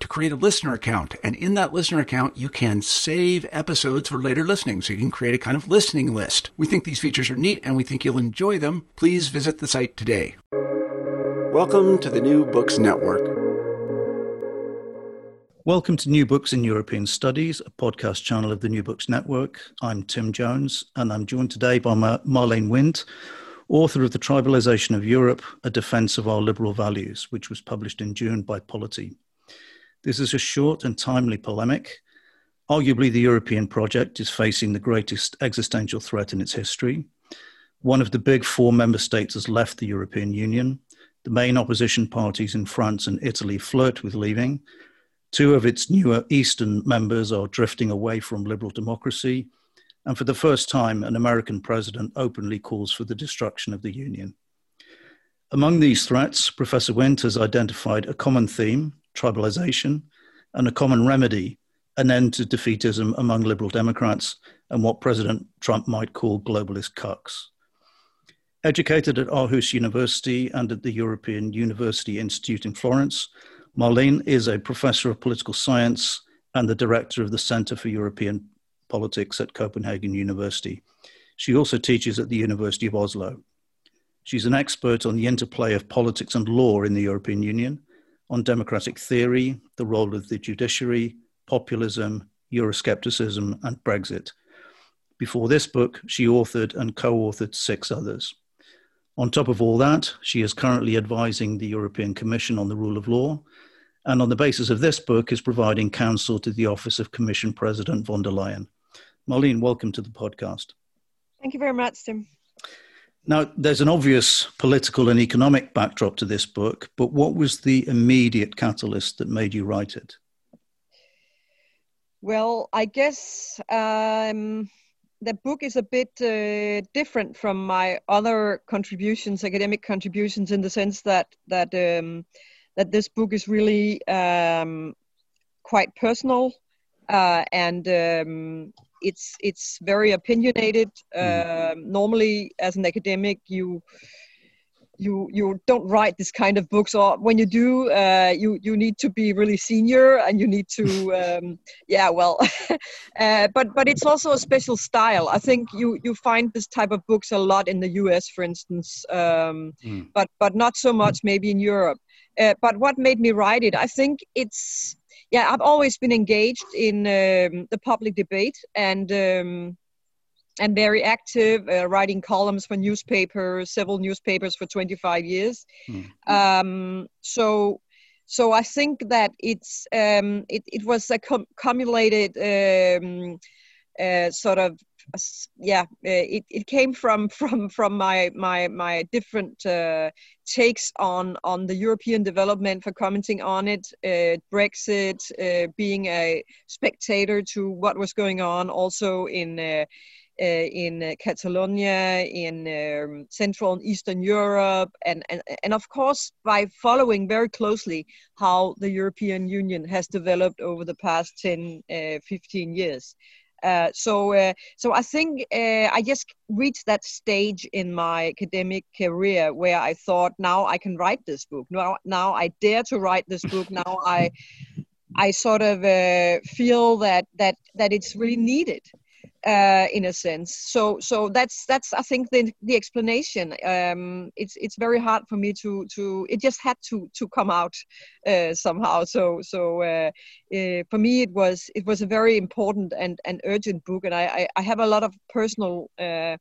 to create a listener account. And in that listener account, you can save episodes for later listening. So you can create a kind of listening list. We think these features are neat and we think you'll enjoy them. Please visit the site today. Welcome to the New Books Network. Welcome to New Books in European Studies, a podcast channel of the New Books Network. I'm Tim Jones, and I'm joined today by Marlene Wind, author of The Tribalization of Europe, A Defense of Our Liberal Values, which was published in June by Polity. This is a short and timely polemic. Arguably, the European project is facing the greatest existential threat in its history. One of the big four member states has left the European Union. The main opposition parties in France and Italy flirt with leaving. Two of its newer Eastern members are drifting away from liberal democracy. And for the first time, an American president openly calls for the destruction of the Union. Among these threats, Professor Wind has identified a common theme tribalization, and a common remedy, an end to defeatism among liberal Democrats and what President Trump might call globalist cucks. Educated at Aarhus University and at the European University Institute in Florence, Marlene is a professor of political science and the director of the Center for European Politics at Copenhagen University. She also teaches at the University of Oslo. She's an expert on the interplay of politics and law in the European Union on democratic theory, the role of the judiciary, populism, Euroscepticism, and Brexit. Before this book, she authored and co authored six others. On top of all that, she is currently advising the European Commission on the rule of law, and on the basis of this book, is providing counsel to the Office of Commission President von der Leyen. Marlene, welcome to the podcast. Thank you very much, Tim. Now, there's an obvious political and economic backdrop to this book, but what was the immediate catalyst that made you write it? Well, I guess um, the book is a bit uh, different from my other contributions, academic contributions, in the sense that that um, that this book is really um, quite personal uh, and um, it's it's very opinionated. Uh, normally, as an academic, you you you don't write this kind of books, or when you do, uh, you you need to be really senior, and you need to um, yeah, well, uh, but but it's also a special style. I think you you find this type of books a lot in the U.S., for instance, um, mm. but but not so much maybe in Europe. Uh, but what made me write it? I think it's yeah, I've always been engaged in um, the public debate and um, and very active, uh, writing columns for newspapers, several newspapers for 25 years. Mm. Um, so, so I think that it's um, it, it was a com- cumulated um, uh, sort of yeah uh, it, it came from from from my my my different uh, takes on on the European development for commenting on it uh, Brexit uh, being a spectator to what was going on also in in Catalonia, in um, Central and Eastern Europe, and, and, and of course by following very closely how the European Union has developed over the past 10, 15 years. Uh, so, uh, so I think uh, I just reached that stage in my academic career where I thought, now I can write this book. Now, now I dare to write this book. Now I, I sort of uh, feel that that that it's really needed uh, in a sense. So so that's that's I think the the explanation. Um, it's it's very hard for me to to it just had to to come out uh, somehow. So so uh, uh for me it was it was a very important and and urgent book, and I I, I have a lot of personal. Uh,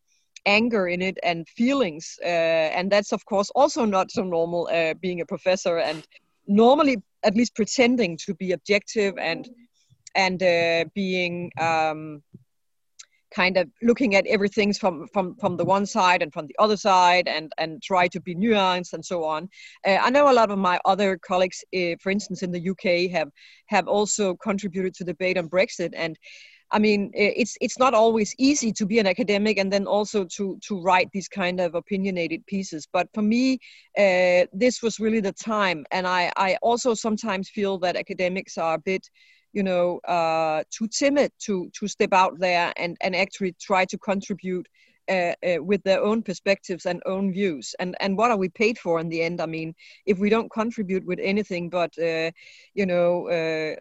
anger in it and feelings uh, and that's of course also not so normal being a professor and normally at least pretending to be objective and and being um, kind of looking at everything from from from the one side and from the other side and and try to be nuanced and so on. Uh, i know a lot of my other colleagues uh, for instance in the uk have have also contributed to debate on brexit. And I mean, it's it's not always easy to be an academic and then also to to write these kind of opinionated pieces. But for me, uh, this was really the time, and I I also sometimes feel that academics are a bit you know, uh, too timid to to step out there and and actually try to contribute uh, uh, with their own perspectives and own views. And and what are we paid for in the end? I mean, if we don't contribute with anything but uh, you know. Uh,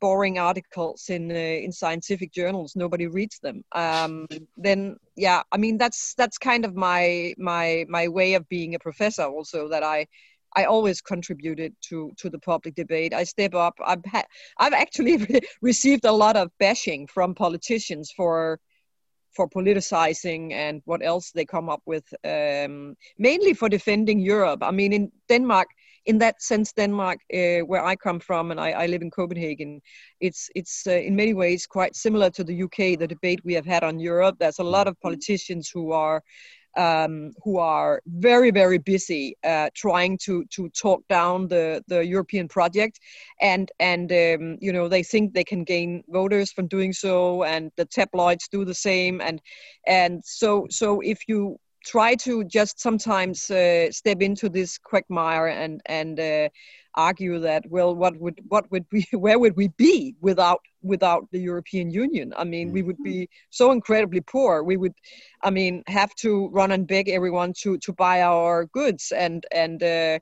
boring articles in uh, in scientific journals nobody reads them um, then yeah i mean that's that's kind of my my my way of being a professor also that i I always contributed to to the public debate. I step up. I've had, I've actually re- received a lot of bashing from politicians for for politicizing and what else they come up with, um, mainly for defending Europe. I mean, in Denmark, in that sense, Denmark, uh, where I come from, and I, I live in Copenhagen, it's it's uh, in many ways quite similar to the UK. The debate we have had on Europe. There's a lot of politicians who are um, who are very very busy uh, trying to to talk down the the European project, and and um, you know they think they can gain voters from doing so, and the tabloids do the same, and and so so if you try to just sometimes uh, step into this quagmire and and uh, argue that well what would what would we where would we be without without the European Union I mean we would be mm-hmm. so incredibly poor we would I mean have to run and beg everyone to to buy our goods and and uh,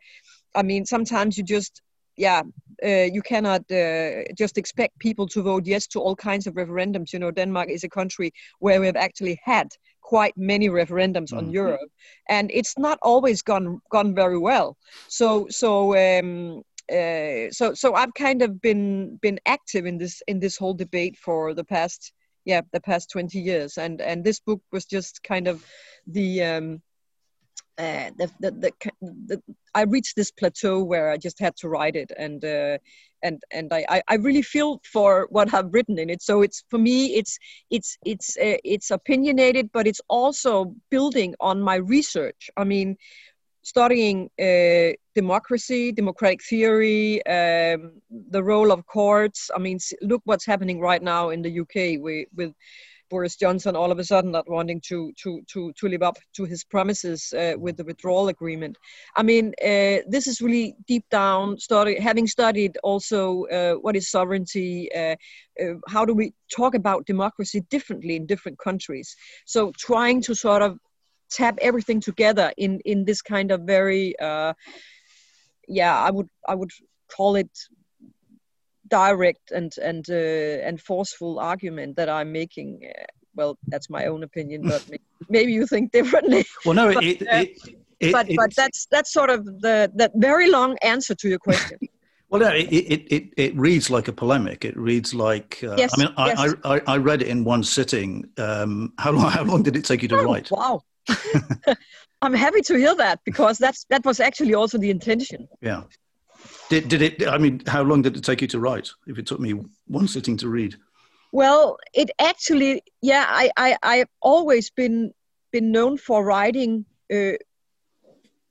I mean sometimes you just yeah uh, you cannot uh, just expect people to vote yes to all kinds of referendums you know Denmark is a country where we have actually had quite many referendums mm. on Europe, and it's not always gone gone very well. So so um, uh, so so I've kind of been been active in this in this whole debate for the past yeah the past 20 years and and this book was just kind of the um uh, the, the, the, the, I reached this plateau where I just had to write it, and uh, and and I, I really feel for what I've written in it. So it's for me, it's it's it's uh, it's opinionated, but it's also building on my research. I mean, studying uh, democracy, democratic theory, um, the role of courts. I mean, look what's happening right now in the UK with, with Boris Johnson all of a sudden not wanting to to to to live up to his promises uh, with the withdrawal agreement. I mean, uh, this is really deep down study. Having studied also uh, what is sovereignty, uh, uh, how do we talk about democracy differently in different countries? So trying to sort of tap everything together in in this kind of very uh, yeah i would i would call it direct and and uh, and forceful argument that i'm making uh, well that's my own opinion but maybe you think differently well no but, it, uh, it, it, but but that's that's sort of the that very long answer to your question Well, no, it, it, it, it, reads like a polemic. It reads like, uh, yes, I mean, yes. I, I, I, read it in one sitting. Um, how, long, how long did it take you to oh, write? Wow. I'm happy to hear that because that's that was actually also the intention. Yeah. Did did it? I mean, how long did it take you to write? If it took me one sitting to read. Well, it actually, yeah, I I I've always been been known for writing. Uh,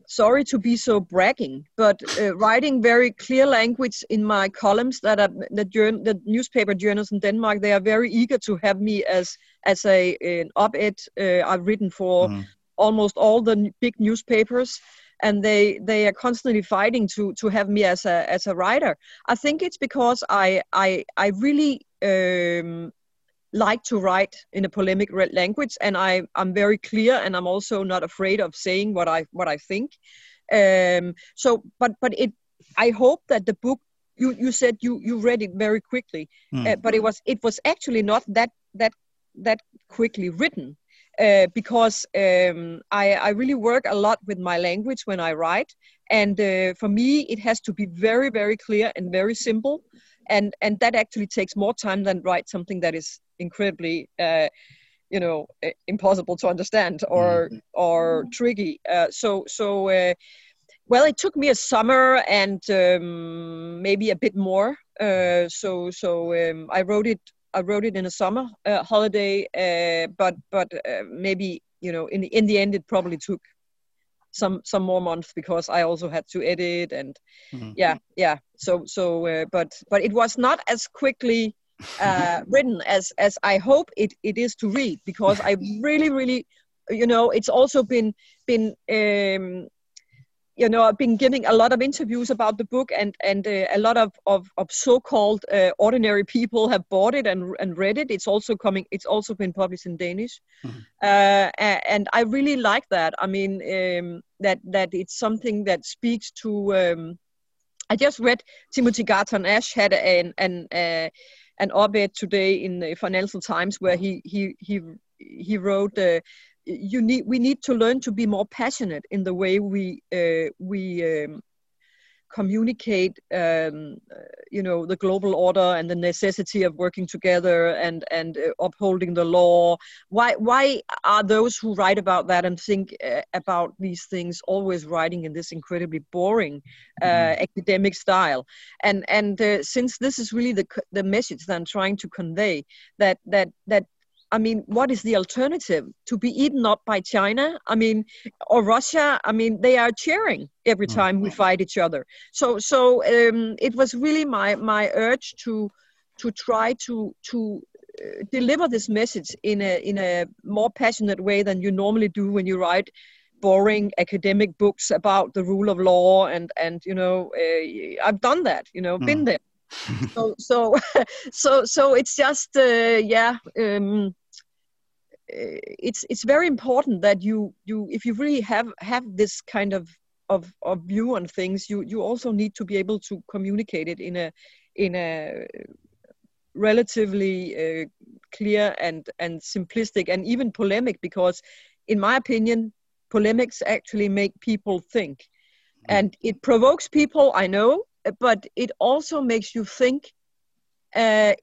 sorry to be so bragging, but uh, writing very clear language in my columns that are, the, journal, the newspaper journals in Denmark, they are very eager to have me as as a an op-ed. Uh, I've written for mm. almost all the big newspapers, and they they are constantly fighting to to have me as a as a writer. I think it's because I I I really um, like to write in a polemic language, and I I'm very clear, and I'm also not afraid of saying what I what I think. Um, so, but but it I hope that the book you you said you you read it very quickly, mm. uh, but it was it was actually not that that that quickly written. Uh, because um, I, I, really work a lot with my language when I write, and uh, for me it has to be very, very clear and very simple, and and that actually takes more time than write something that is incredibly, uh, you know, impossible to understand or mm. or tricky. Uh, so so uh, well, it took me a summer and um, maybe a bit more. Uh, so so um, I wrote it. I wrote it in a summer uh, holiday, uh, but but uh, maybe you know in the in the end it probably took some some more months because I also had to edit and mm-hmm. yeah yeah. So so uh, but but it was not as quickly uh, written as as I hope it it is to read because I really really you know it's also been been um, you know i've been giving a lot of interviews about the book and and uh, a lot of of, of so-called uh, ordinary people have bought it and and read it. It's also coming it's also been published in danish. Mm-hmm. uh, and i really like that. I mean um, that that it's something that speaks to um, i just read timothy garton ash had an an uh, an op-ed today in the financial times where he he he he wrote uh, you need we need to learn to be more passionate in the way we uh, we um, communicate um, you know the global order and the necessity of working together and and uh, upholding the law why why are those who write about that and think uh, about these things always writing in this incredibly boring uh, mm-hmm. academic style and and uh, since this is really the the message that I'm trying to convey that that that I mean, what is the alternative? To be eaten up by China? I mean, or Russia? I mean, they are cheering every mm. time we fight each other. So, so um, it was really my my urge to to try to to uh, deliver this message in a in a more passionate way than you normally do when you write boring academic books about the rule of law and and you know uh, I've done that. You know, mm. been there so so so so it's just uh, yeah um, uh, it's it's very important that you you if you really have have this kind of of, of view on things you you also need to be able to communicate it in a in a relatively uh, clear and and simplistic and even polemic because in my opinion polemics actually make people think mm. and it provokes people i know but it also makes you think uh,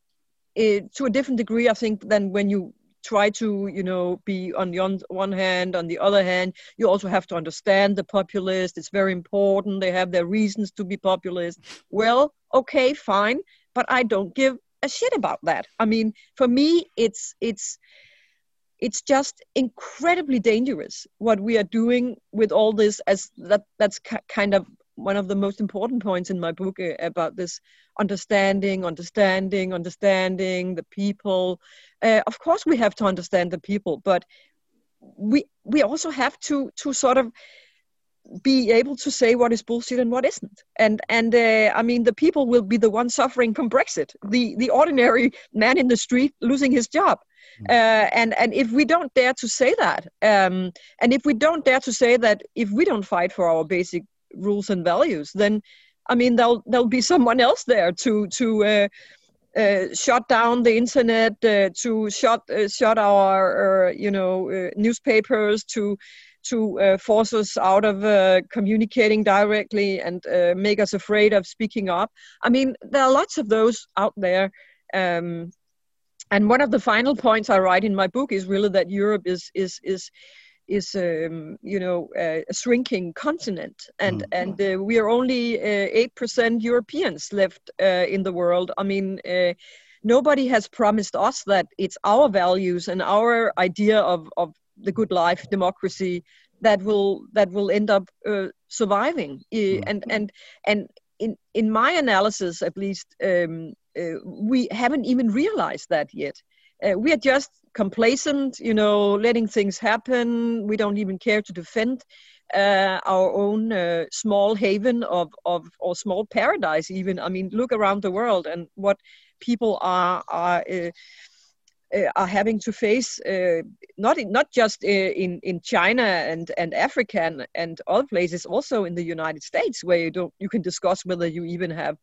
it, to a different degree, I think, than when you try to, you know, be on the on one hand, on the other hand, you also have to understand the populist. It's very important. They have their reasons to be populist. Well, okay, fine, but I don't give a shit about that. I mean, for me, it's it's it's just incredibly dangerous what we are doing with all this as that that's kind of one of the most important points in my book uh, about this understanding, understanding, understanding the people. Uh, of course, we have to understand the people, but we we also have to to sort of be able to say what is bullshit and what isn't. And and uh, I mean, the people will be the ones suffering from Brexit. The the ordinary man in the street losing his job. Hmm. Uh, and and if we don't dare to say that, um, and if we don't dare to say that, if we don't fight for our basic rules and values, then I mean there'll there'll be someone else there to to uh, uh, shut down the internet, uh, to shut uh, shut our uh, you know uh, newspapers, to to force us out of communicating directly and make us afraid of speaking up. I mean there are lots of those out there. Um, and one of the final points I write in my book is really that Europe is is is is um, you know uh, a shrinking continent and mm. and uh, we are only uh, 8% Europeans left uh, in the world I mean uh, nobody has promised us that it's our values and our idea of of the good life democracy that will that will end up uh, surviving mm. and and and in in my analysis at least um, we haven't even realized that yet uh, we are just complacent, you know, letting things happen. We don't even care to defend uh, our own uh, small haven of, of or small paradise. Even I mean, look around the world and what people are are. Uh, uh, are having to face uh, not in, not just uh, in in China and and Africa and, and other places, also in the United States, where you don't you can discuss whether you even have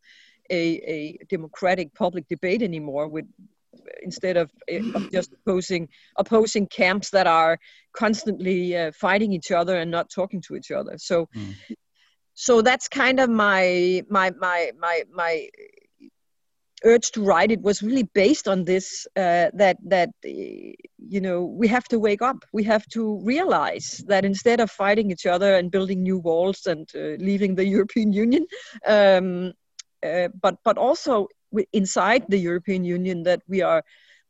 a, a democratic public debate anymore with instead of, of just opposing opposing camps that are constantly uh, fighting each other and not talking to each other. So. Mm. So that's kind of my my my my my urge to write it was really based on this uh, that that you know we have to wake up we have to realize that instead of fighting each other and building new walls and uh, leaving the european union um, uh, but but also inside the european union that we are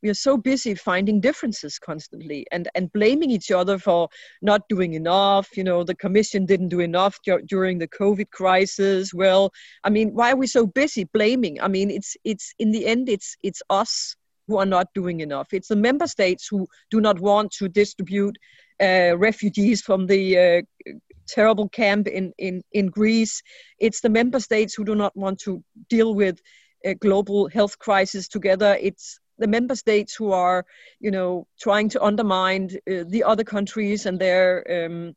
we are so busy finding differences constantly and and blaming each other for not doing enough. You know the commission didn't do enough during the covid crisis. Well i mean why are we so busy blaming? I mean it's it's in the end it's it's us who are not doing enough. It's the member states who do not want to distribute uh, refugees from the uh, terrible camp in, in, in Greece. It's the member states who do not want to deal with a global health crisis together. It's the member states who are, you know, trying to undermine uh, the other countries and their um,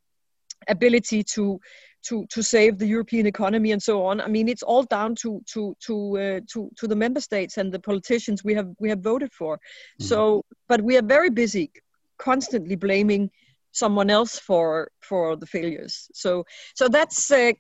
ability to to to save the European economy and so on. I mean, it's all down to to to uh, to to the member states and the politicians we have we have voted for. Mm-hmm. So, but we are very busy, constantly blaming someone else for for the failures. So so that's uh,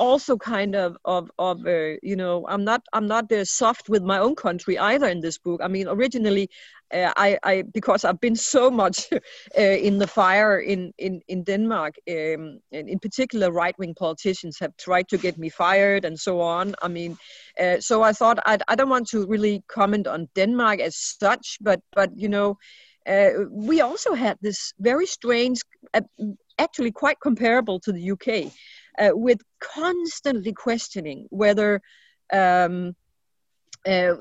also kind of of of uh, you know i'm not i'm not uh, soft with my own country either in this book. I mean originally uh, i i because i've been so much uh, in the fire in in in denmark um, and in particular right-wing politicians have tried to get me fired and so on. I mean uh, so i thought I'd, i don't want to really comment on denmark as such but but you know uh, we also had this very strange actually quite comparable to the uk uh, with constantly questioning whether um, uh,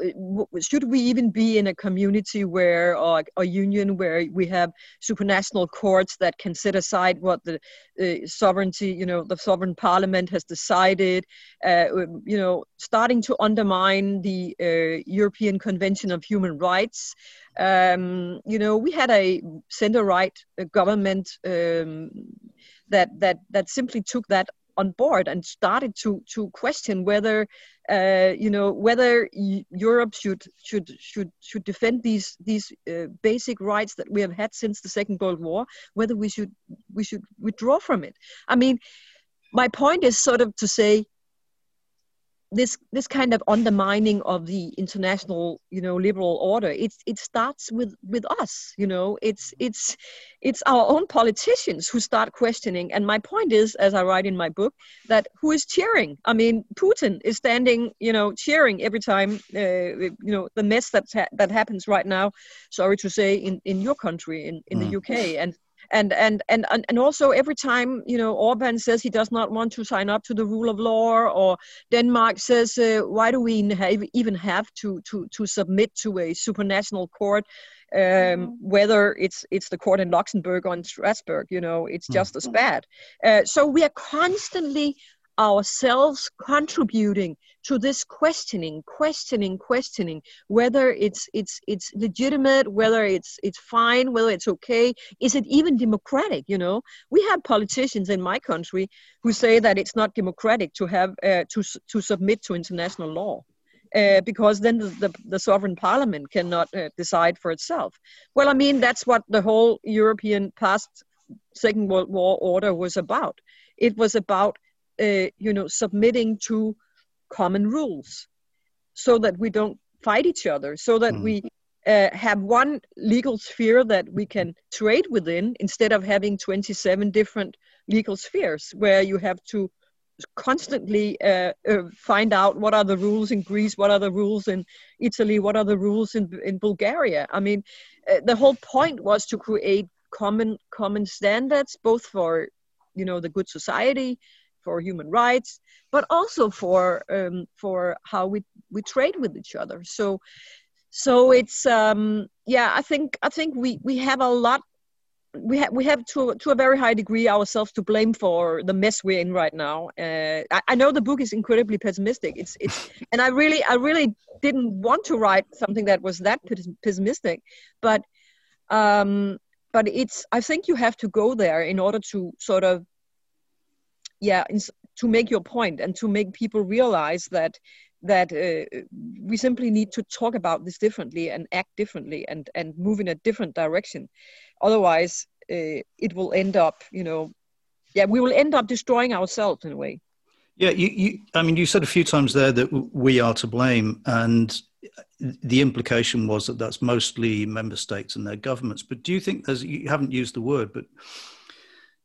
should we even be in a community where or a union where we have supranational courts that can set aside what the uh, sovereignty you know the sovereign parliament has decided uh, you know starting to undermine the uh, european convention of human rights. Um, you know we had a center right uh, government um, that that that simply took that on board and started to to question whether uh, you know whether Europe should should should should defend these these uh, basic rights that we have had since the Second World War, whether we should we should withdraw from it. I mean, my point is sort of to say this this kind of undermining of the international you know liberal order it it starts with with us you know? It's it's it's our own politicians who start questioning. And my point is as i write in my book that who is cheering? I mean putin is standing you know cheering every time uh, you know the mess that ha- that happens right now sorry to say in in your country in in mm. the uk and and and and and also every time you know Orban says he does not want to sign up to the rule of law, or Denmark says uh, why do we even have to to to submit to a supranational court, um, mm-hmm. whether it's it's the court in Luxembourg or in Strasbourg, you know, it's mm. just as bad. Uh, so we are constantly ourselves contributing to this questioning questioning questioning whether it's it's it's legitimate whether it's it's fine whether it's okay is it even democratic you know we have politicians in my country who say that it's not democratic to have uh, to to submit to international law uh, because then the, the, the, sovereign parliament cannot uh, decide for itself. Well, I mean, that's what the whole European past Second World War order was about. It was about uh, you know, submitting to common rules so that we don't fight each other, so that mm. we uh, have one legal sphere that we can trade within instead of having 27 different legal spheres where you have to constantly uh, uh, find out what are the rules in Greece, what are the rules in Italy, what are the rules in, in Bulgaria. I mean, uh, the whole point was to create common common standards, both for you know the good society for human rights, but also for um, for how we we trade with each other. So so it's um, yeah, I think I think we we have a lot we have we have to to a very high degree ourselves to blame for the mess we're in right now. Uh, I, I, know the book is incredibly pessimistic. It's it's and I really I really didn't want to write something that was that pessimistic, but um, but it's I think you have to go there in order to sort of yeah to make your point and to make people realize that that uh, we simply need to talk about this differently and act differently and and move in a different direction. Otherwise uh, it will end up you know yeah we will end up destroying ourselves in a way. Yeah you, you i mean you said a few times there that we are to blame and the implication was that that's mostly member states and their governments. But do you think there's you haven't used the word but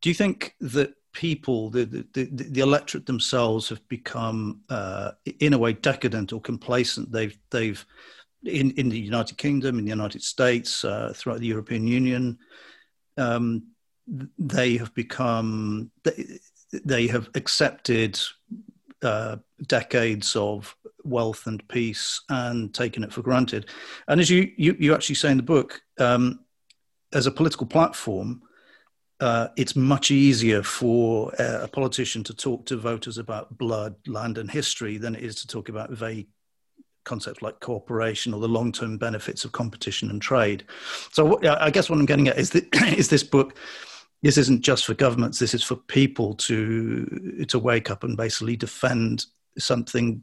do you think that people, the, the, the, electorate themselves have become, uh, in a way, decadent or complacent. They've, they've in, in the United Kingdom, in the United States, uh, throughout the European Union, um, they have become, they, they have accepted uh, decades of wealth and peace and taken it for granted. And as you, you, you actually say in the book, um, as a political platform, uh, it's much easier for uh, a politician to talk to voters about blood, land, and history than it is to talk about vague concepts like cooperation or the long-term benefits of competition and trade. So, I guess what I'm getting at is that is this book. This isn't just for governments. This is for people to to wake up and basically defend something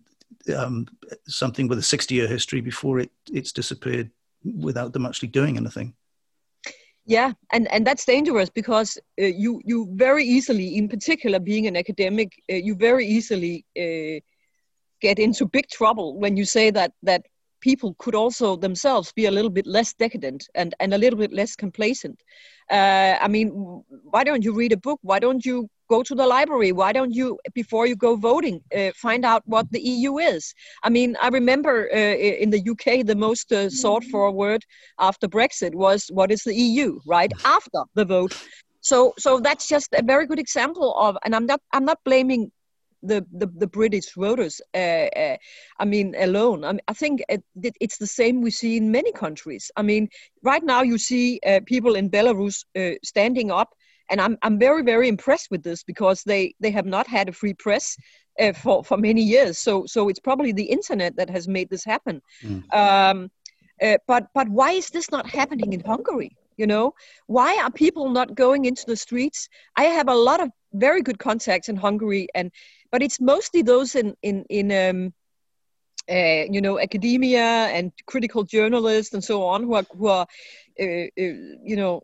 um, something with a 60 year history before it it's disappeared without them actually doing anything yeah and and that's dangerous because uh, you you very easily in particular being an academic uh, you very easily uh, get into big trouble when you say that that people could also themselves be a little bit less decadent and and a little bit less complacent. Uh, i mean why don't you read a book? Why don't you go to the library? Why don't you before you go voting uh, find out what the eu is? I mean i remember uh, in the uk the most uh, sought for word after brexit was what is the eu right after the vote. So so that's just a very good example of and i'm not i'm not blaming the, the, the British voters, uh, uh, I mean, alone. I, mean, I think it, it's the same we see in many countries. I mean, right now you see uh, people in Belarus uh, standing up and I'm I'm very very impressed with this because they they have not had a free press uh, for for many years. So so it's probably the internet that has made this happen. Mm. Um, uh, but but why is this not happening in Hungary? You know, why are people not going into the streets? I have a lot of very good contacts in Hungary, and but it's mostly those in in in um, uh, you know academia and critical journalists and so on who are who are uh, uh, you know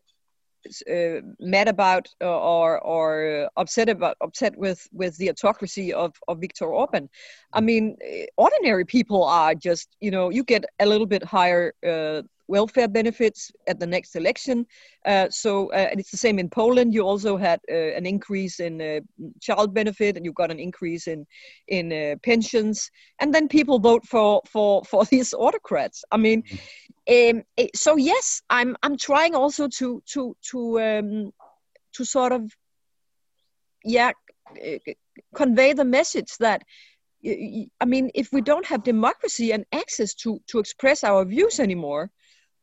uh, mad about uh, or or upset about upset with with the autocracy of of Viktor Orban. I mean, uh, ordinary people are just you know you get a little bit higher uh, welfare benefits at the next election. Uh, so, uh, and it's the same in Poland. You also had uh, an increase in uh, child benefit, and you got an increase in in uh, pensions. And then people vote for for for these autocrats. I mean, um, so yes, I'm I'm trying also to to to um, to sort of yeah convey the message that I mean, if we don't have democracy and access to to express our views anymore,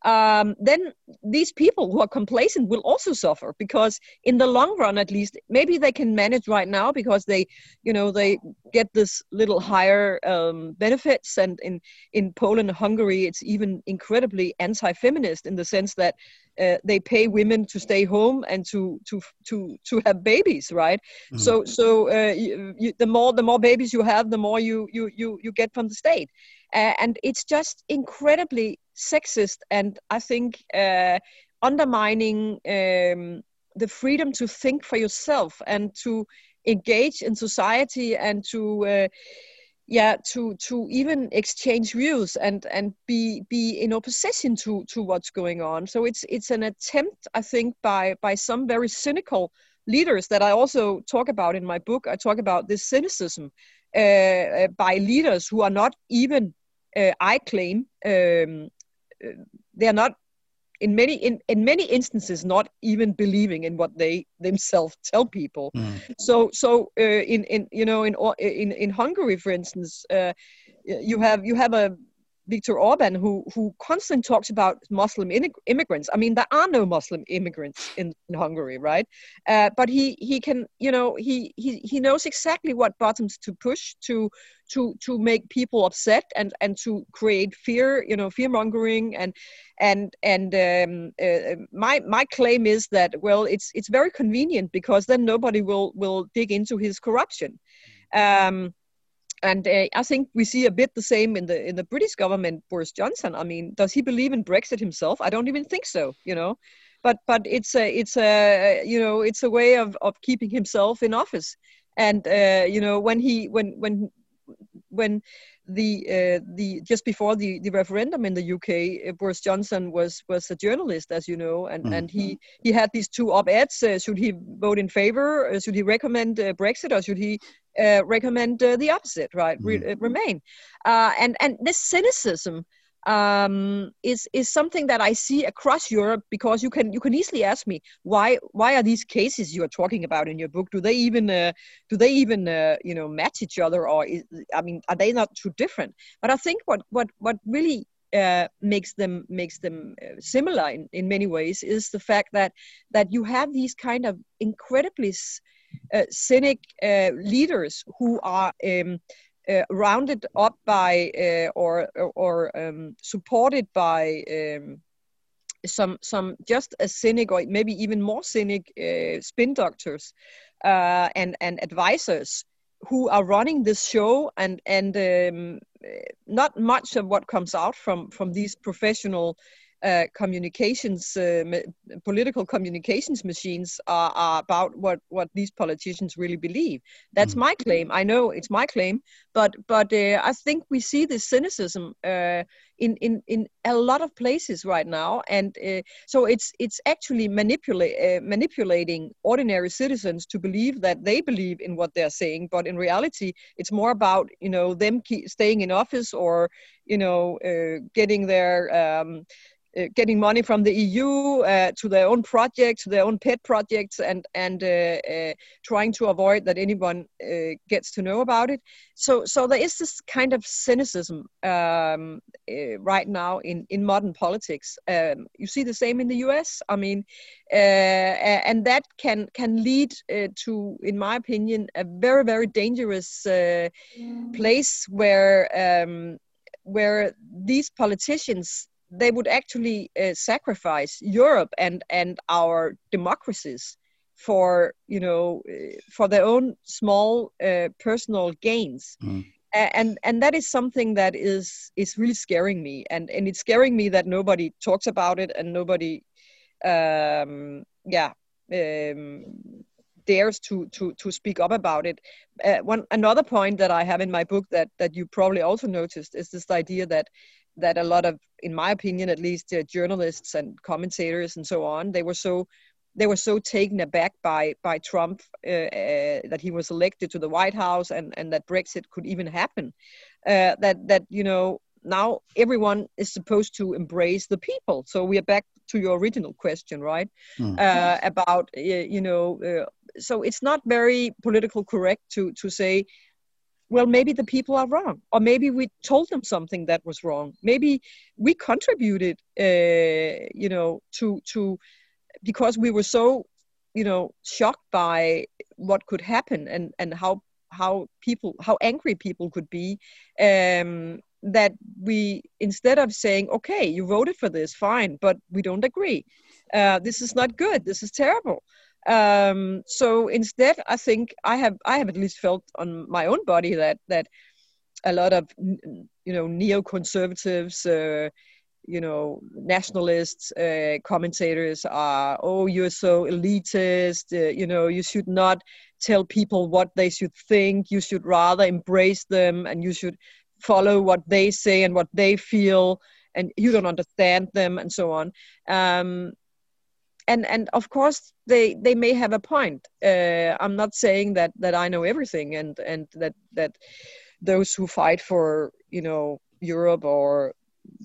um, then these people who are complacent will also suffer because in the long run at least maybe they can manage right now because they you know they get this little higher um, benefits. And in in poland and hungary it's even incredibly anti-feminist in the sense that uh, they pay women to stay home and to to to to have babies right? Mm. so so uh, you, you, the more the more babies you have the more you you you, you get from the state. Uh, and it's just incredibly sexist and I think uh, undermining um, the freedom to think for yourself and to engage in society and to uh, yeah to to even exchange views and and be be in opposition to to what's going on. So it's it's an attempt i think by by some very cynical leaders that i also talk about in my book. I talk about this cynicism uh, uh by leaders who are not even uh, i claim um, they're not in many in, in many instances not even believing in what they themselves tell people mm. so so uh, in in you know in in in hungary for instance uh, you have you have a Viktor Orban, who who constantly talks about Muslim immigrants. I mean, there are no Muslim immigrants in, in Hungary, right? Uh, but he he can, you know, he he he knows exactly what buttons to push to to to make people upset and and to create fear, you know, fear mongering and and and um, uh, my my claim is that well, it's it's very convenient because then nobody will will dig into his corruption. Um, and uh, I think we see a bit the same in the in the British government. Boris Johnson. I mean, does he believe in Brexit himself? I don't even think so. You know, but but it's a it's a you know it's a way of of keeping himself in office. And uh, you know when he when when when the uh, the just before the, the referendum in the UK, uh, Boris Johnson was was a journalist, as you know, and mm. and he he had these two op-eds: uh, should he vote in favor, uh, should he recommend uh, Brexit, or should he uh, recommend the opposite, right? Re- mm. remain, and and this cynicism um, is is something that I see across Europe because you can you can easily ask me why why are these cases you are talking about in your book do they even uh, do they even uh, you know match each other or is, I mean are they not too different? But I think what what what really uh, makes them makes them uh, similar in, in many ways is the fact that that you have these kind of incredibly uh, cynic uh, leaders who are um, uh, rounded up by uh, or or um, supported by um, some some just as cynic or maybe even more cynic uh, spin doctors uh, and and advisors who are running this show and and um, not much of what comes out from from these professional uh, communications, uh, political communications machines are, are, about what, what these politicians really believe. That's mm. my claim. I know it's my claim, but but uh, I think we see this cynicism uh, in, in in a lot of places right now, and uh, so it's it's actually manipulate uh, manipulating ordinary citizens to believe that they believe in what they're saying, but in reality, it's more about you know them staying in office or you know getting their um, getting money from the EU uh, to their own projects, their own pet projects, and and uh, trying to avoid that anyone gets to know about it. So so there is this kind of cynicism um, right now in in modern politics. Um, you see the same in the U.S. I mean, and that can can lead to, in my opinion, a very very dangerous place where. Um, where these politicians they would actually uh, sacrifice Europe and and our democracies for you know uh, for their own small uh, personal gains. Mm. And and that is something that is is really scaring me, and and it's scaring me that nobody talks about it and nobody, um, yeah, um, dares to to to speak up about it. Uh, one another point that I have in my book that that you probably also noticed is this idea that that a lot of, in my opinion, at least uh, journalists and commentators and so on, they were so they were so taken aback by by Trump uh, uh, that he was elected to the White House and and that Brexit could even happen. Uh, that that you know now everyone is supposed to embrace the people. So we are back to your original question, right? Mm. about you know. so it's not very political correct to to say well maybe the people are wrong or maybe we told them something that was wrong. Maybe we contributed uh, you know to to because we were so you know shocked by what could happen and and how how people how angry people could be um, that we instead of saying okay you voted for this fine but we don't agree. Uh, this is not good. This is terrible um, so instead, I think I have I have at least felt on my own body that that a lot of you know neoconservatives, uh, you know nationalists, uh, commentators are oh you're so elitist, uh, you know you should not tell people what they should think. You should rather embrace them, and you should follow what they say and what they feel and you don't understand them and so on um, and and of course they they may have a point uh, i'm not saying that that i know everything and and that that those who fight for you know europe or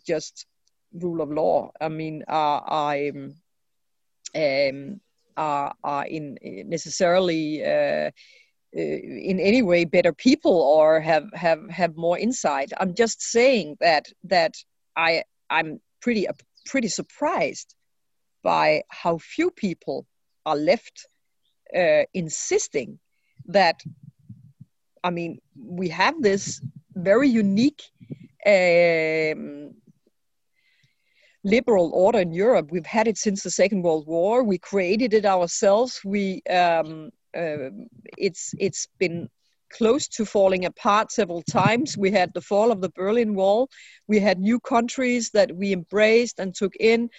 just rule of law i mean are i'm um, are, are in necessarily uh, in any way better people or have have have more insight. I'm just saying that that I I'm pretty pretty surprised by how few people are left uh, insisting that I mean we have this very unique um, liberal order in Europe. We've had it since the Second World War. We created it ourselves. We um, uh, it's it's been close to falling apart several times. We had the fall of the Berlin Wall. We had new countries that we embraced and took in.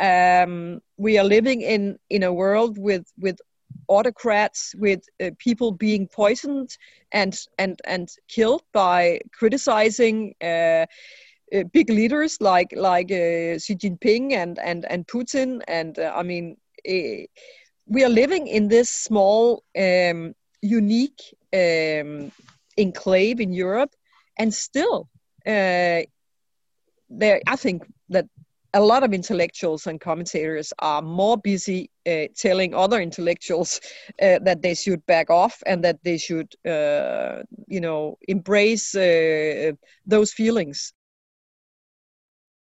Um, we are living in in a world with with autocrats, with uh, people being poisoned and and and killed by criticizing. Uh, uh, big leaders like like uh, Xi Jinping and and and Putin, and uh, I mean, eh, we are living in this small, um, unique um, enclave in Europe, and still, uh, there. I think a lot of intellectuals and commentators are more busy uh, telling other intellectuals uh, that they should back off and that they should, uh, you know, embrace uh, those feelings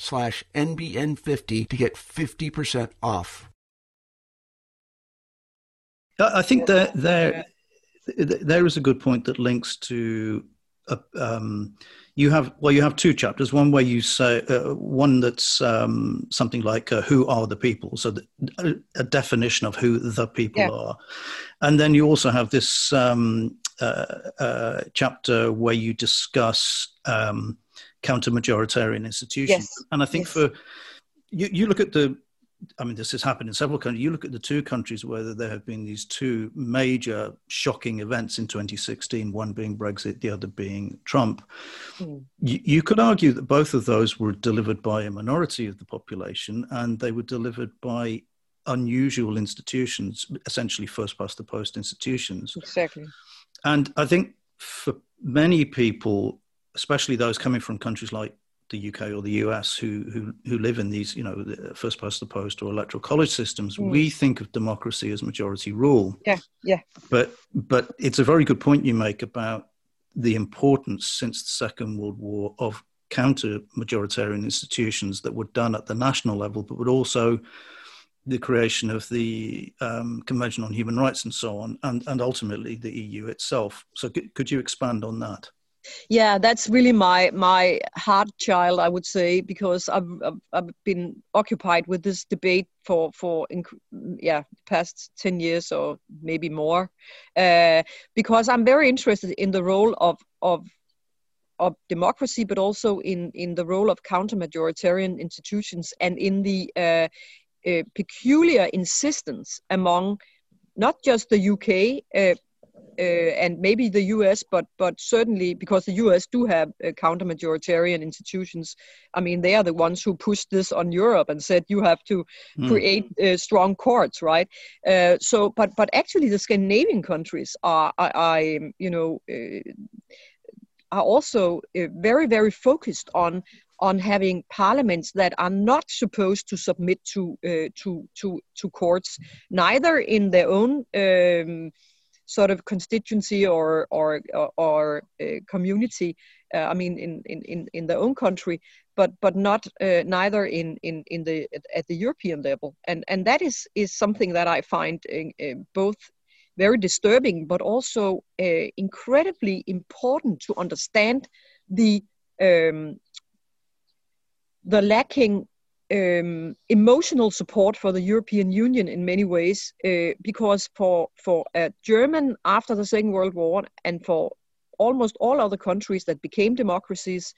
slash NBN50 to get 50% off. I think that there, there is a good point that links to uh, um, you have well you have two chapters one where you say uh, one that's um, something like uh, who are the people so the, a, a, definition of who the people yeah. are and then you also have this um, uh, uh chapter where you discuss um, counter majoritarian institutions. Yes. And I think yes. for you, you look at the I mean, this has happened in several countries. You look at the two countries where there have been these two major shocking events in 2016, one being Brexit, the other being Trump. Mm. You, you, could argue that both of those were delivered by a minority of the population and they were delivered by unusual institutions, essentially first past the post institutions. Exactly. And I think for many people, especially those coming from countries like the UK or the US who who who live in these you know first past the post or electoral college systems, mm. we think of democracy as majority rule. Yeah, yeah. But but it's a very good point you make about the importance since the Second World War of counter majoritarian institutions that were done at the national level, but would also the creation of the um, Convention on Human Rights and so on, and, and ultimately the EU itself. So, could, could you expand on that? Yeah that's really my my heart child i would say because i've i've, I've been occupied with this debate for for yeah past 10 years or maybe more uh, because i'm very interested in the role of of of democracy but also in in the role of counter majoritarian institutions and in the uh, uh, peculiar insistence among not just the UK, uh, and maybe the US, but but certainly because the US do have uh, counter majoritarian institutions. I mean, they are the ones who pushed this on Europe and said you have to mm. create uh, strong courts, right? Uh, so, but but actually, the Scandinavian countries are, are, are you know, uh, are also uh, very very focused on on having parliaments that are not supposed to submit to to to to courts, neither in their own. Um, sort of constituency or or or, or uh, community. Uh, I mean, in, in in their own country, but but not uh, neither in in in the at the European level. And and that is is something that I find uh, both very disturbing, but also uh, incredibly important to understand the um, the lacking um, emotional support for the European Union in many ways, uh, because for for a German after the Second World War and for almost all other countries that became democracies,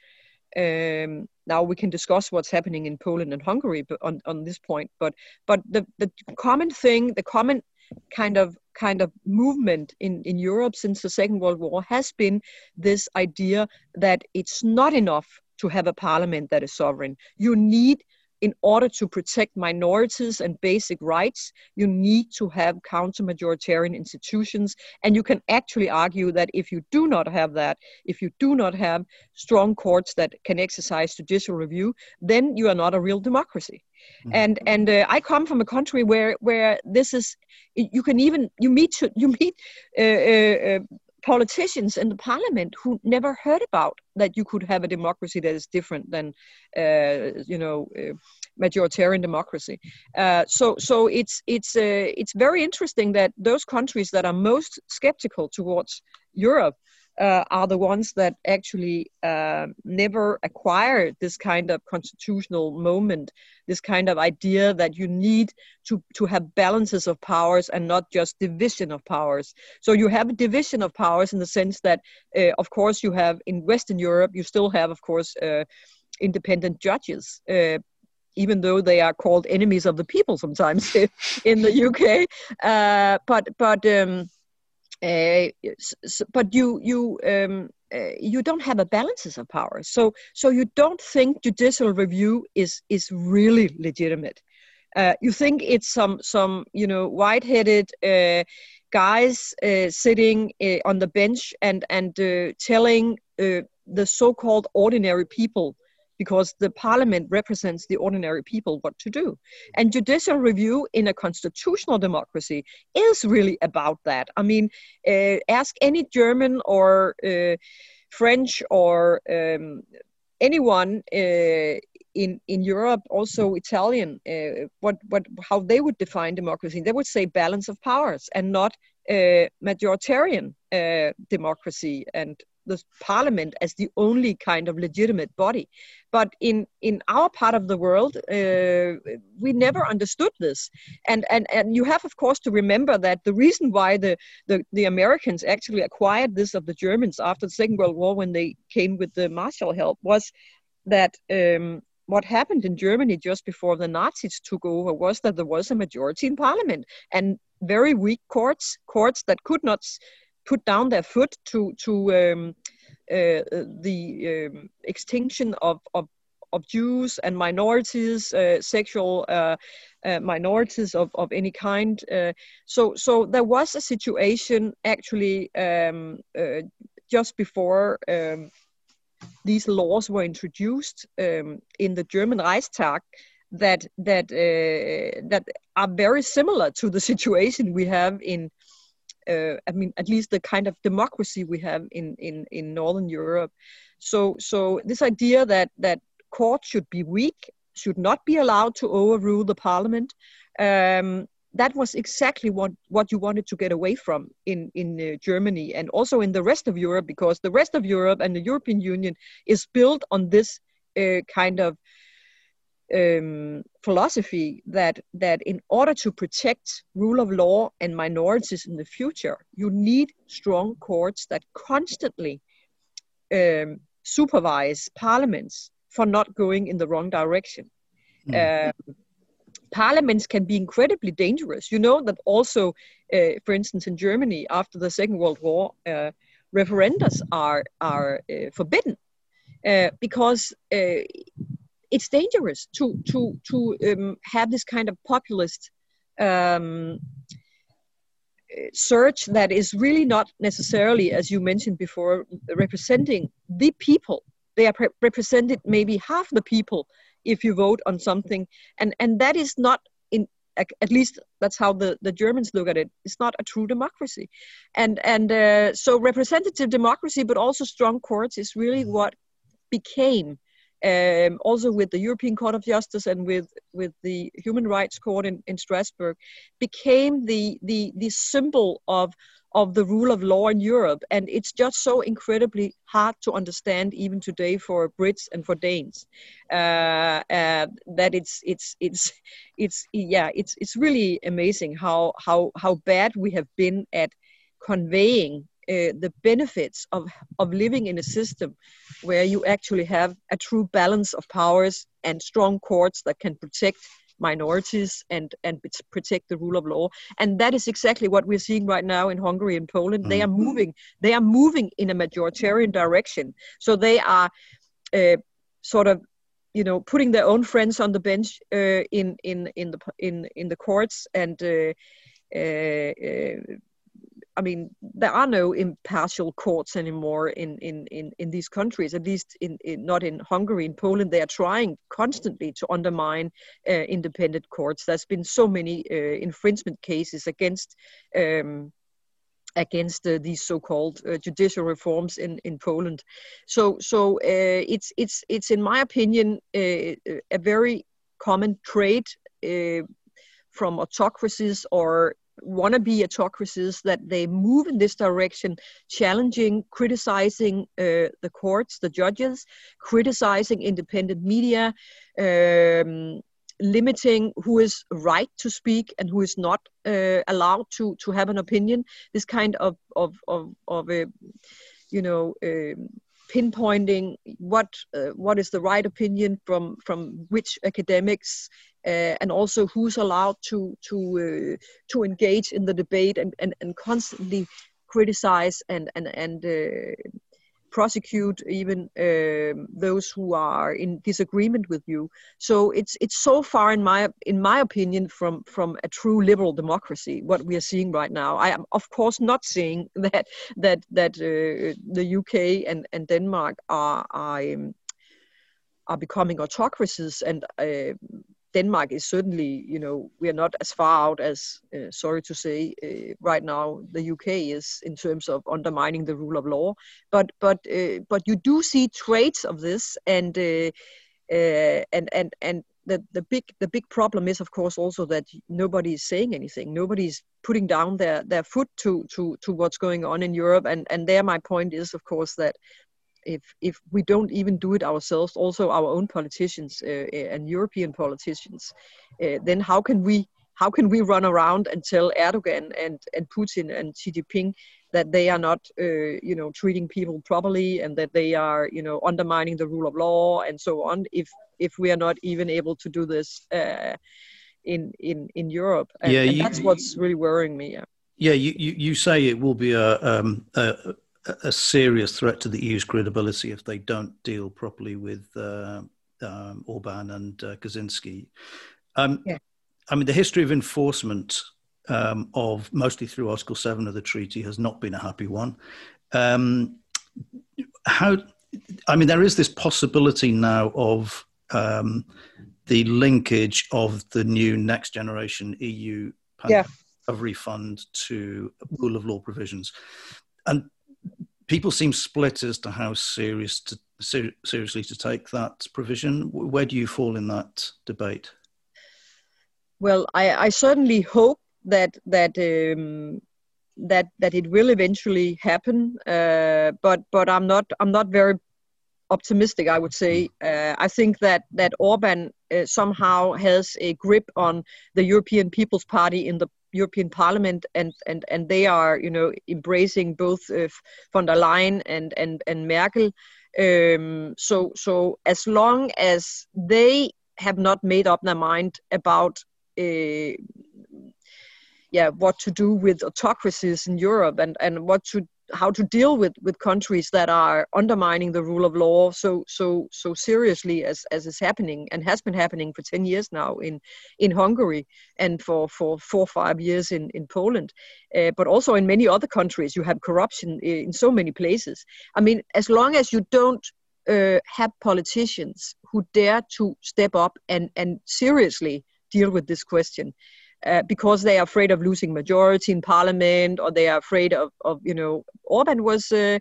um, now we can discuss what's happening in Poland and Hungary on, on this point. But but the, the common thing, the common kind of kind of movement in, in Europe since the Second World War has been this idea that it's not enough to have a parliament that is sovereign. You need in order to protect minorities and basic rights, you need to have counter majoritarian institutions. And you can actually argue that if you do not have that, if you do not have strong courts that can exercise judicial review, then you are not a real democracy. Mm-hmm. And and uh, I come from a country where where this is you can even you meet you meet uh, uh, uh politicians in the parliament who never heard about that you could have a democracy that is different than uh, you know uh, majoritarian democracy. Uh, so so it's it's uh, it's very interesting that those countries that are most skeptical towards europe uh, are the ones that actually uh, never acquired this kind of constitutional moment, this kind of idea that you need to, to have balances of powers and not just division of powers. So you have a division of powers in the sense that, uh, of course, you have in Western Europe, you still have, of course, uh, independent judges. Uh, even though they are called enemies of the people sometimes in the UK, uh, but but um, uh, but you you um, uh, you don't have a balances of power. So so you don't think judicial review is is really legitimate. Uh, you think it's some some you know white-headed uh, guys uh, sitting on the bench and and telling the so-called ordinary people because the parliament represents the ordinary people what to do. And judicial review in a constitutional democracy is really about that. I mean, uh, ask any German or uh, French or um, anyone uh, in in Europe, also Italian, uh, what what how they would define democracy. They would say balance of powers and not uh, majoritarian uh, democracy and the parliament as the only kind of legitimate body. But in, in our part of the world, uh, we never understood this. And, and, and you have, of course, to remember that the reason why the, the, the Americans actually acquired this of the Germans after the Second World War when they came with the Marshall help was that um, what happened in Germany just before the Nazis took over was that there was a majority in parliament and very weak courts, courts that could not put down their foot to to um, uh, the um, extinction of, of of Jews and minorities, uh, sexual uh, uh, minorities of, of any kind. Uh, so, so there was a situation actually um, uh, just before um, these laws were introduced um, in the German Reichstag that that that are very similar to the situation we have in uh, I mean, at least the kind of democracy we have in, in, in Northern Europe. So, so this idea that, that courts should be weak, should not be allowed to overrule the parliament, um, that was exactly what, what you wanted to get away from in, in uh, Germany and also in the rest of Europe, because the rest of Europe and the European Union is built on this uh, kind of um, philosophy that that in order to protect rule of law and minorities in the future, you need strong courts that constantly um, supervise parliaments for not going in the wrong direction. Mm. Um, parliaments can be incredibly dangerous. You know that also, uh, for instance, in Germany after the Second World War, uh, referendums are are uh, forbidden uh, because uh, it's dangerous to to to um, have this kind of populist um, search that is really not necessarily, as you mentioned before, representing the people. They are pre- represented maybe half the people if you vote on something, and and that is not in at least that's how the, the Germans look at it. It's not a true democracy, and and uh, so representative democracy, but also strong courts is really what became um, also with the European Court of Justice and with with the Human Rights Court in, in Strasbourg, became the the the symbol of of the rule of law in Europe. And it's just so incredibly hard to understand even today for Brits and for Danes uh, uh, that it's it's it's it's yeah it's it's really amazing how how how bad we have been at conveying uh, the benefits of, of living in a system where you actually have a true balance of powers and strong courts that can protect minorities and and protect the rule of law and that is exactly what we're seeing right now in Hungary and Poland mm. they are mm. moving they are moving in a majoritarian direction so they are uh, sort of you know putting their own friends on the bench uh, in in in the in in the courts and uh, uh, uh I mean, there are no impartial courts anymore in, in, in, in these countries, at least in, in, not in Hungary. In Poland, they are trying constantly to undermine uh, independent courts. There's been so many uh, infringement cases against. Um, against uh, these so-called uh, judicial reforms in, in Poland, so so uh, it's it's it's in my opinion uh, a very common trait from autocracies or wannabe autocracies that they move in this direction, challenging, criticizing uh, the courts, the judges, criticizing independent media, um, limiting who is right to speak and who is not uh, allowed to to have an opinion. This kind of of of, of a, you know. Um, pinpointing what uh, what is the right opinion from from which academics uh, and also who's allowed to to uh, to engage in the debate and, and, and constantly criticize and and and uh, prosecute even um, those who are in disagreement with you. So it's it's so far in my in my opinion from from a true liberal democracy what we are seeing right now. I am of course not saying that that that uh, the UK and and Denmark are are um, are becoming autocracies and uh, Denmark is certainly, you know, we are not as far out as, uh, sorry to say, uh, right now the UK is in terms of undermining the rule of law. But but uh, but you do see traits of this, and uh, uh, and and and the the big the big problem is, of course, also that nobody is saying anything. Nobody's putting down their their foot to to to what's going on in Europe. And and there, my point is, of course, that if if we don't even do it ourselves, also our own politicians uh, uh, and European politicians, uh, then how can we how can we run around and tell Erdogan and and Putin and Xi Jinping that they are not uh, you know treating people properly and that they are you know undermining the rule of law and so on if if we are not even able to do this uh, in in in Europe? And, yeah, you, and that's what's really worrying me yeah. Yeah you, you, you say it will be a, um, a a serious threat to the EU's credibility if they don't deal properly with uh, um, Orban and uh, Kaczynski. Um, yeah. I mean, the history of enforcement um, of mostly through Article 7 of the treaty has not been a happy one. Um, how, I mean, there is this possibility now of um, the linkage of the new next generation EU yeah. recovery fund to rule of law provisions. And people seem split as to how serious to, ser- seriously to take that provision. Where do you fall in that debate? Well, I, I certainly hope that that um, that that it will eventually happen, uh, but but I'm not I'm not very optimistic. I would say hmm. uh, I think that that Orban uh, somehow has a grip on the European People's Party in the European Parliament, and and and they are you know embracing both uh, von der Leyen and and and Merkel. Um, so so as long as they have not made up their mind about uh, yeah what to do with autocracies in Europe and and what to how to deal with with countries that are undermining the rule of law so so so seriously as as is happening and has been happening for 10 years now in in Hungary and for for four or five years in in Poland. Uh, but also in many other countries you have corruption in so many places. I mean as long as you don't uh, have politicians who dare to step up and and seriously deal with this question uh, because they are afraid of losing majority in parliament or they are afraid of, of you know Orban was uh,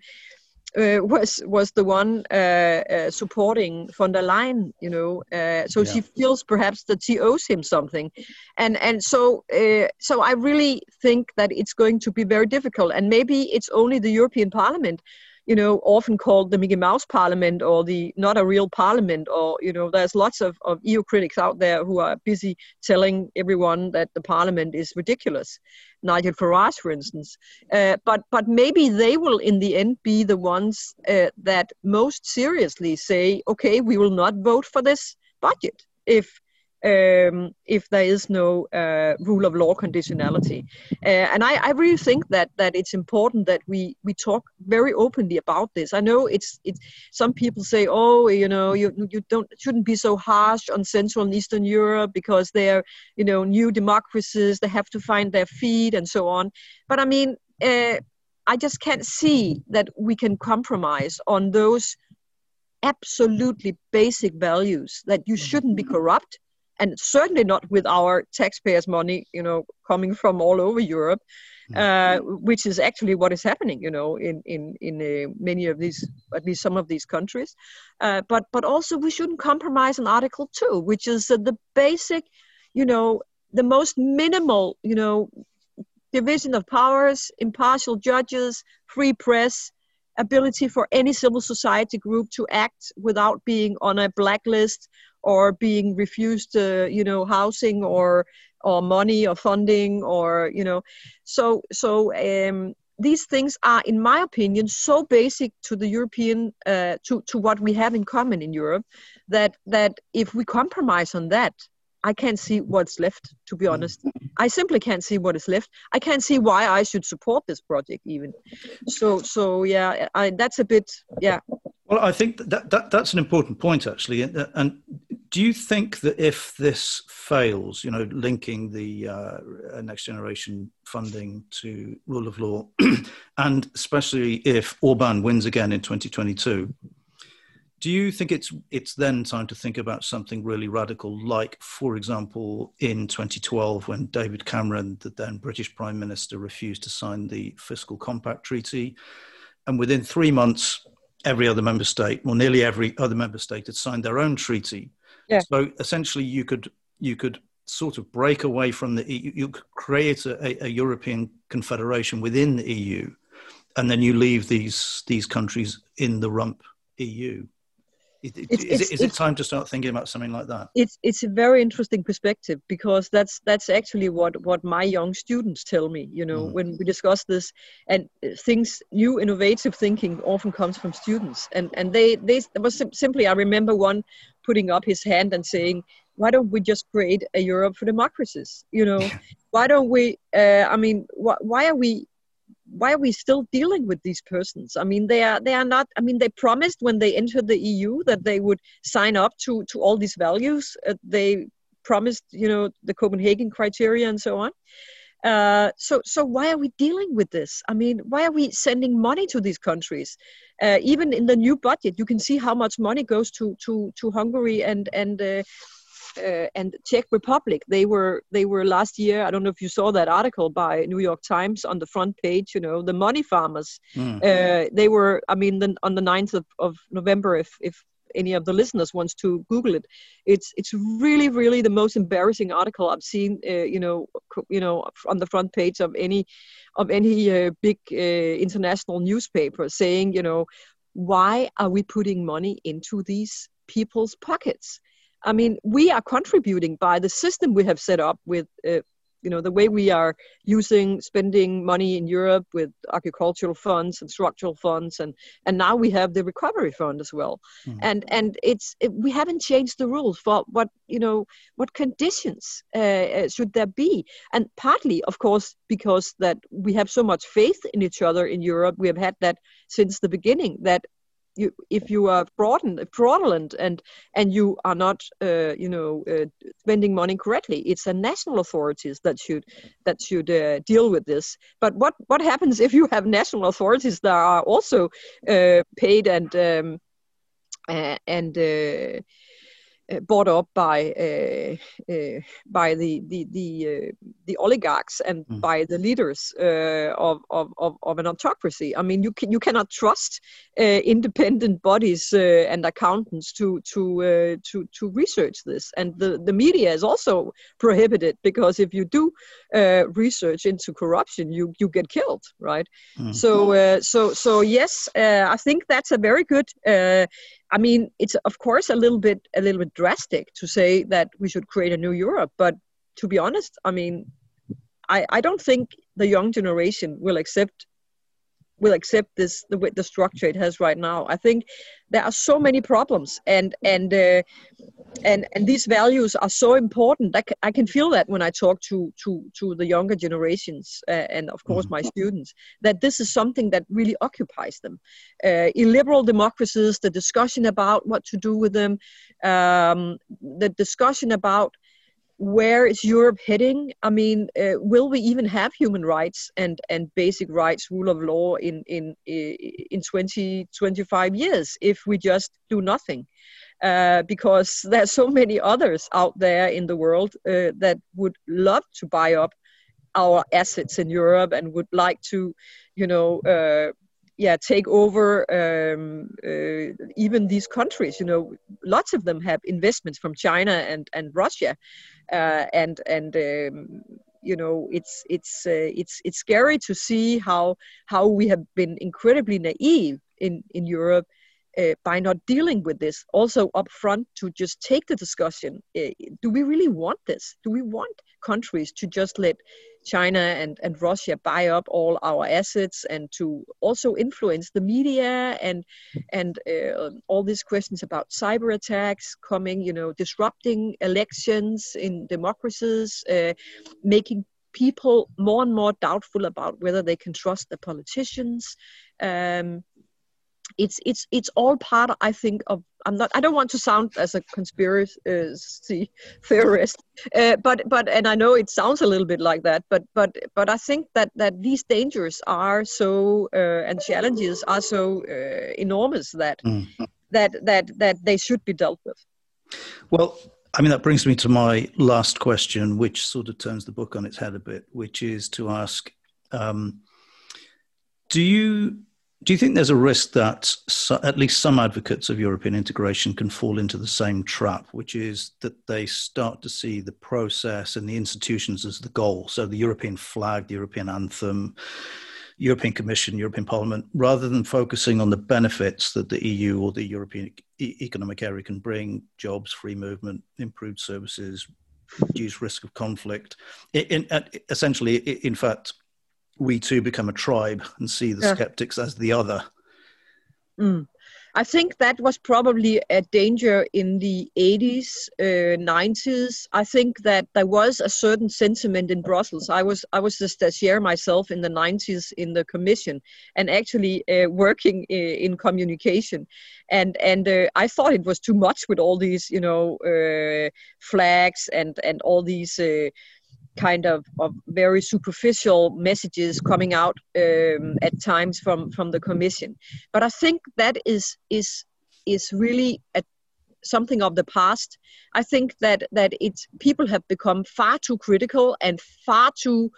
uh, was was the one uh, uh, supporting von der Leyen, you know. Uh, so yeah. she feels perhaps that she owes him something, and and so uh, so I really think that it's going to be very difficult, and maybe it's only the European Parliament you know, often called the Mickey Mouse Parliament or the not a real parliament, or you know, there's lots of, of EU critics out there who are busy telling everyone that the Parliament is ridiculous. Nigel Farage, for instance, uh, but but maybe they will in the end be the ones uh, that most seriously say, okay, we will not vote for this budget if um, if there is no uh, rule of law conditionality. Uh, and I, I, really think that that it's important that we we talk very openly about this. I know it's it's some people say, oh, you know, you you don't shouldn't be so harsh on Central and Eastern Europe because they're you know new democracies. They have to find their feet and so on. But I mean. Uh, I just can't see that we can compromise on those absolutely basic values that you shouldn't be corrupt and certainly not with our taxpayers' money, you know, coming from all over Europe, mm. uh, which is actually what is happening, you know, in in in uh, many of these, at least some of these countries. Uh, but but also we shouldn't compromise on Article Two, which is the basic, you know, the most minimal, you know, division of powers, impartial judges, free press, ability for any civil society group to act without being on a blacklist or being refused, uh, you know, housing or or money or funding or you know, so so um, these things are, in my opinion, so basic to the European uh, to to what we have in common in Europe that that if we compromise on that, I can't see what's left, to be honest. I simply can't see what is left. I can't see why I should support this project even. So, so yeah, I, that's a bit, yeah. Well, I think that, that that's an important point actually. And do you think that if this fails, you know, linking the uh, next generation funding to rule of law, and especially if Orban wins again in 2022, do you think it's it's then time to think about something really radical, like, for example, in 2012 when David Cameron, the then British Prime Minister, refused to sign the Fiscal Compact Treaty, and within three months, every other member state, or nearly every other member state, had signed their own treaty. Yeah. So essentially, you could you could sort of break away from the EU. You could create a, a European confederation within the EU, and then you leave these these countries in the rump EU. Is, it's, is, it, is it time to start thinking about something like that? It's it's a very interesting perspective because that's that's actually what what my young students tell me. You know, mm. when we discuss this, and things, new innovative thinking often comes from students, and and they they was simply I remember one putting up his hand and saying, "Why don't we just create a Europe for democracies?" You know, why don't we? Uh, I mean, wh- why are we why are we still dealing with these persons? I mean, they are they are not. I mean, they promised when they entered the EU that they would sign up to to all these values. Uh, they promised, you know, the Copenhagen criteria and so on. Uh, so so why are we dealing with this? I mean, why are we sending money to these countries? Uh, even in the new budget, you can see how much money goes to to to Hungary and and uh, uh, and Czech Republic. They were they were last year. I don't know if you saw that article by New York Times on the front page. You know, the money farmers. Mm. Uh, they were. I mean, the, on the 9th of, of November, if if any of the listeners wants to Google it, it's it's really really the most embarrassing article I've seen. Uh, you know, you know, on the front page of any of any uh, big uh, international newspaper saying, you know, why are we putting money into these people's pockets? I mean, we are contributing by the system we have set up with, uh, you know, the way we are using spending money in Europe with agricultural funds and structural funds, and and now we have the recovery fund as well. Mm-hmm. And and it's it, we haven't changed the rules for what you know what conditions uh, uh, should there be, and partly, of course, because that we have so much faith in each other in Europe. We have had that since the beginning. That you, if you are fraudulent and and you are not uh, you know uh, spending money correctly it's the national authorities that should that should uh, deal with this. But what what happens if you have national authorities that are also uh, paid and um, and uh, bought up by uh, uh, by the the the, uh, the oligarchs and mm. by the leaders uh, of, of, of, of an autocracy. I mean, you can you cannot trust uh, independent bodies and accountants to to to to research this, and the the media is also prohibited because if you do research into corruption, you you get killed, right? Mm. So so so yes, I think that's a very good I mean, it's of course a little bit a little bit drastic to say that we should create a new Europe, but to be honest, I mean, I, I don't think the young generation will accept will accept this the the structure it has right now. I think there are so many problems, and and uh, and and these values are so important. I, I can feel that when I talk to to to the younger generations, uh, and of course my mm-hmm. students, that this is something that really occupies them. Uh, illiberal democracies, the discussion about what to do with them, um, the discussion about where is Europe heading? I mean, uh, will we even have human rights and, and basic rights, rule of law in in in 20, 25 years if we just do nothing? Uh, because there's so many others out there in the world uh, that would love to buy up our assets in Europe and would like to, you know, uh, yeah take over um, uh, even these countries you know lots of them have investments from china and and russia. Uh, and and um, you know it's it's uh, it's it's scary to see how how we have been incredibly naive in in europe uh, by not dealing with this. Also up front to just take the discussion uh, do we really want this? Do we want countries to just let China and, and Russia buy up all our assets and to also influence the media and and uh, all these questions about cyber attacks coming, you know, disrupting elections in democracies, uh, making people more and more doubtful about whether they can trust the politicians. Um, it's it's it's all part i think of i'm not i don't want to sound as a conspiracy theorist uh, but but and i know it sounds a little bit like that but but but i think that that these dangers are so uh, and challenges are so uh, enormous that mm. that that that they should be dealt with well I mean, that brings me to my last question, which sort of turns the book on its head a bit, which is to ask um, Do you do you think there's a risk that so, at least some advocates of European integration can fall into the same trap, which is that they start to see the process and the institutions as the goal? So the European flag, the European anthem, European Commission, European Parliament, rather than focusing on the benefits that the EU or the European e- Economic Area can bring jobs, free movement, improved services, reduced risk of conflict. In, in, essentially, in fact, we too become a tribe and see the yeah. skeptics as the other. Mm. I think that was probably a danger in the 80s, uh, 90s. I think that there was a certain sentiment in Brussels. I was I was a stagiaire myself in the 90s in the Commission, and actually uh, working in communication, and and uh, I thought it was too much with all these you know uh, flags and and all these uh, kind of, of very superficial messages coming out um, at times from from the commission but i think that is is is really a, something of the past i think that that it's people have become far too critical and far too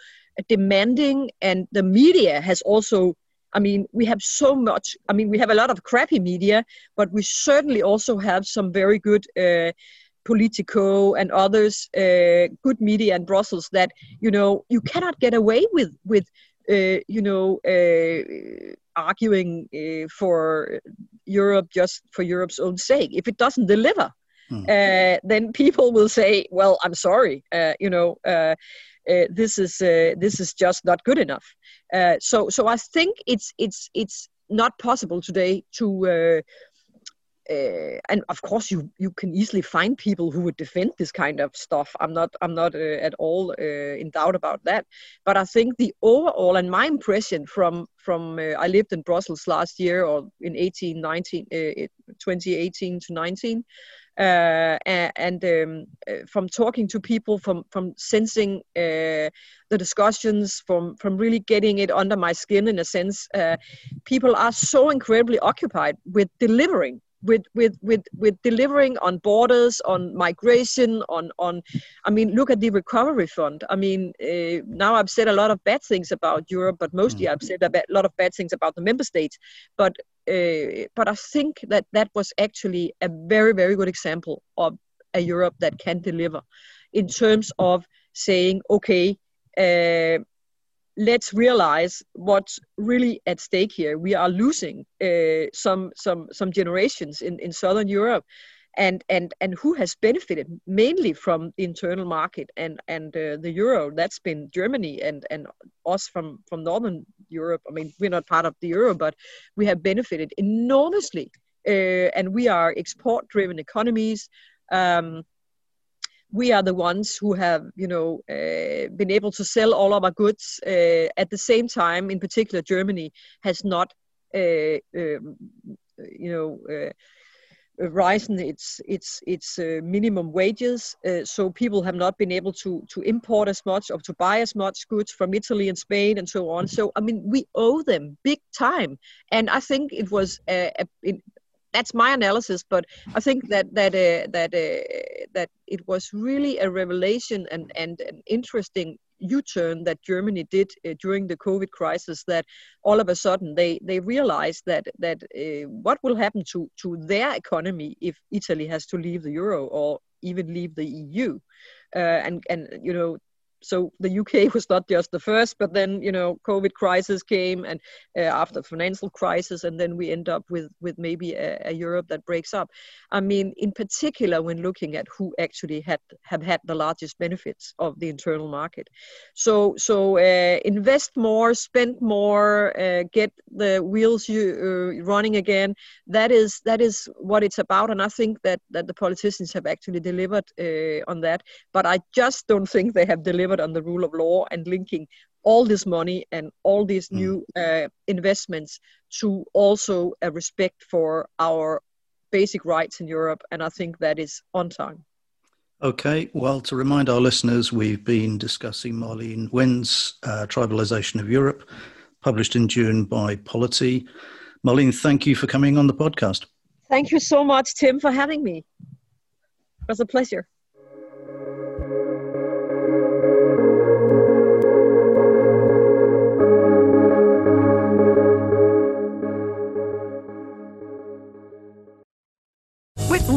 demanding and the media has also I mean, we have so much. I mean, we have a lot of crappy media, but we certainly also have some very good uh, Politico and others, uh, good media in Brussels, that you know you cannot get away with with uh, you know uh, arguing uh, for Europe just for Europe's own sake. If it doesn't deliver, uh, then people will say, "Well, I'm sorry," uh, you know. this is this is just not good enough. so so I think it's it's it's not possible today to uh, and of course you you can easily find people who would defend this kind of stuff. I'm not i'm not uh, at all uh, in doubt about that. But i think the overall and my impression from from uh, i lived in brussels last year or in 18 19 uh, 2018 to 19 uh, and um, from talking to people from from sensing the discussions from from really getting it under my skin in a sense people are so incredibly occupied with delivering with with with with delivering on borders, on migration, on on. I mean, look at the recovery fund. I mean, uh, now I've said a lot of bad things about Europe, but mostly mm. I've said a lot of bad things about the member states. But uh, but I think that that was actually a very very good example of a Europe that can deliver in terms of saying, okay. Uh, let's realize what's really at stake here. We are losing uh, some some some generations in, in Southern Europe, and and and who has benefited mainly from the internal market and and uh, the euro. That's been Germany and and us from from Northern Europe. I mean, we're not part of the euro, but we have benefited enormously, uh, and we are export-driven economies. Um, we are the ones who have, you know, uh, been able to sell all of our goods. Uh, at the same time, in particular, Germany has not, uh, um, you know, uh, risen its its its uh, minimum wages. Uh, so people have not been able to to import as much or to buy as much goods from Italy and Spain and so on. So I mean, we owe them big time, and I think it was a, a, that's my analysis, but I think that that uh, that uh, that it was really a revelation and and an interesting U-turn that Germany did uh, during the COVID crisis. That all of a sudden they they realized that that uh, what will happen to to their economy if Italy has to leave the euro or even leave the EU, uh, and and you know so the UK was not just the first, but then you know COVID crisis came, and uh, after financial crisis, and then we end up with with maybe a, a, Europe that breaks up. I mean, in particular, when looking at who actually had have had the largest benefits of the internal market. So so uh, invest more, spend more, uh, get the wheels you, uh, running again. That is that is what it's about, and I think that that the politicians have actually delivered uh, on that. But I just don't think they have delivered on the rule of law and linking all this money and all these mm. new uh, investments to also a respect for our basic rights in Europe. And I think that is on time. Okay, well, to remind our listeners, we've been discussing Marlene Wind's uh, Tribalization of Europe, published in June by Polity. Marlene, thank you for coming on the podcast. Thank you so much, Tim, for having me. It was a pleasure.